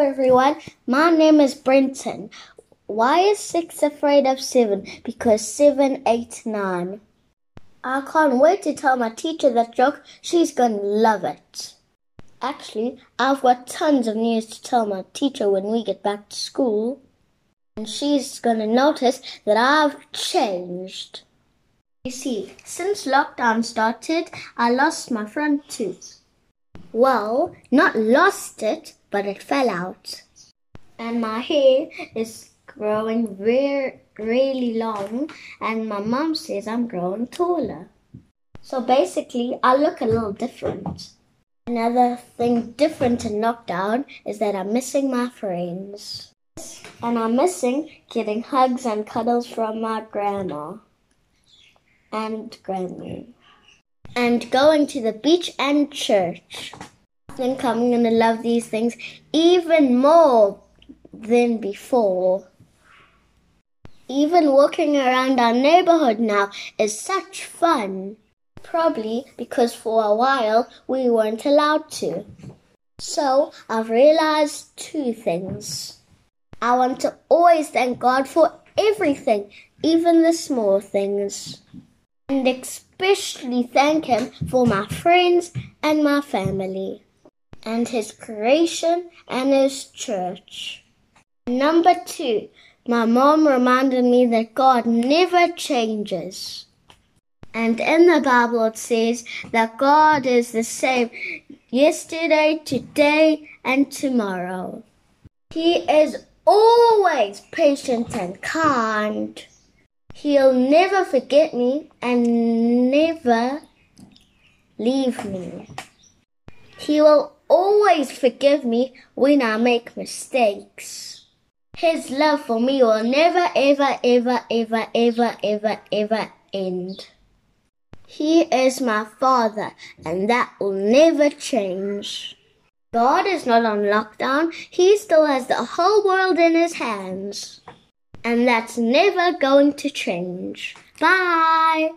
everyone. My name is Brenton. Why is six afraid of seven? Because seven, eight, nine. I can't wait to tell my teacher that joke. She's gonna love it. Actually, I've got tons of news to tell my teacher when we get back to school. And she's gonna notice that I've changed. You see, since lockdown started, I lost my front tooth. Well, not lost it, but it fell out. And my hair is growing very, really long, and my mom says I'm growing taller. So basically, I look a little different. Another thing different in lockdown is that I'm missing my friends. And I'm missing getting hugs and cuddles from my grandma and grandma. And going to the beach and church. I think I'm gonna love these things even more than before. Even walking around our neighborhood now is such fun. Probably because for a while we weren't allowed to. So I've realized two things. I want to always thank God for everything, even the small things. And especially thank Him for my friends and my family, and His creation and His church. Number two, my mom reminded me that God never changes. And in the Bible it says that God is the same yesterday, today, and tomorrow. He is always patient and kind. He'll never forget me and never leave me. He will always forgive me when I make mistakes. His love for me will never, ever, ever, ever, ever, ever, ever end. He is my Father, and that will never change. God is not on lockdown. He still has the whole world in his hands. And that's never going to change. Bye!